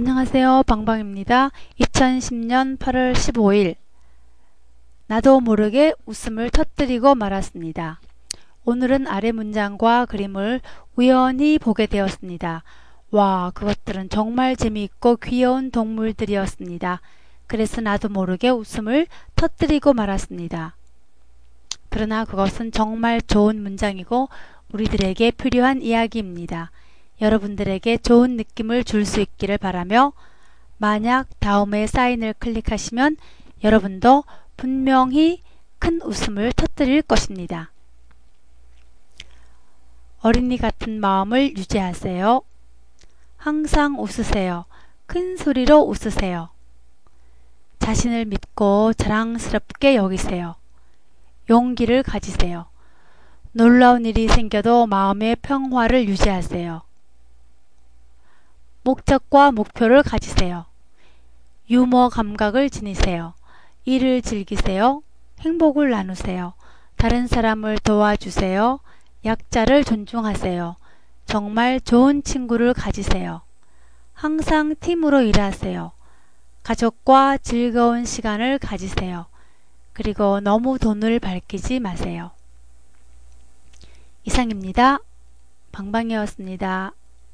안녕하세요. 방방입니다. 2010년 8월 15일 나도 모르게 웃음을 터뜨리고 말았습니다. 오늘은 아래 문장과 그림을 우연히 보게 되었습니다. 와, 그것들은 정말 재미있고 귀여운 동물들이었습니다. 그래서 나도 모르게 웃음을 터뜨리고 말았습니다. 그러나 그것은 정말 좋은 문장이고 우리들에게 필요한 이야기입니다. 여러분들에게 좋은 느낌을 줄 수 있기를 바라며 만약 다음에 사인을 클릭하시면 여러분도 분명히 큰 웃음을 터뜨릴 것입니다. 어린이 같은 마음을 유지하세요. 항상 웃으세요. 큰 소리로 웃으세요. 자신을 믿고 자랑스럽게 여기세요. 용기를 가지세요. 놀라운 일이 생겨도 마음의 평화를 유지하세요. 목적과 목표를 가지세요. 유머 감각을 지니세요. 일을 즐기세요. 행복을 나누세요. 다른 사람을 도와주세요. 약자를 존중하세요. 정말 좋은 친구를 가지세요. 항상 팀으로 일하세요. 가족과 즐거운 시간을 가지세요. 그리고 너무 돈을 밝히지 마세요. 이상입니다. 방방이었습니다.